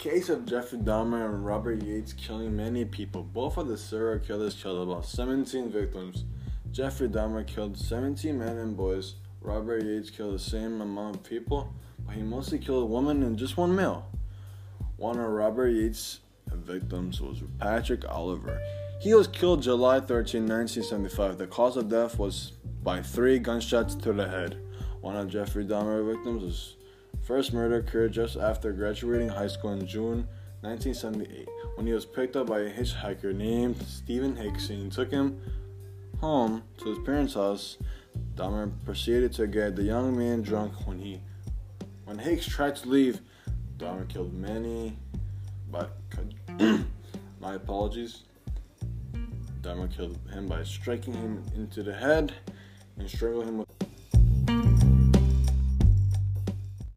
case of Jeffrey Dahmer and Robert Yates killing many people. Both of the serial killers killed about 17 victims. Jeffrey Dahmer killed 17 men and boys. Robert Yates killed the same amount of people, but he mostly killed a woman and just one male. One of Robert Yates' victims was Patrick Oliver. He was killed July 13, 1975. The cause of death was by three gunshots to the head. One of Jeffrey Dahmer victims was first murder occurred just after graduating high school in June 1978 when he was picked up by a hitchhiker named Steven Hicks and took him home to his parents' house. Dahmer proceeded to get the young man drunk when he when Hicks tried to leave. Dahmer killed many, but my apologies. Dahmer killed him by striking him into the head and strangling him with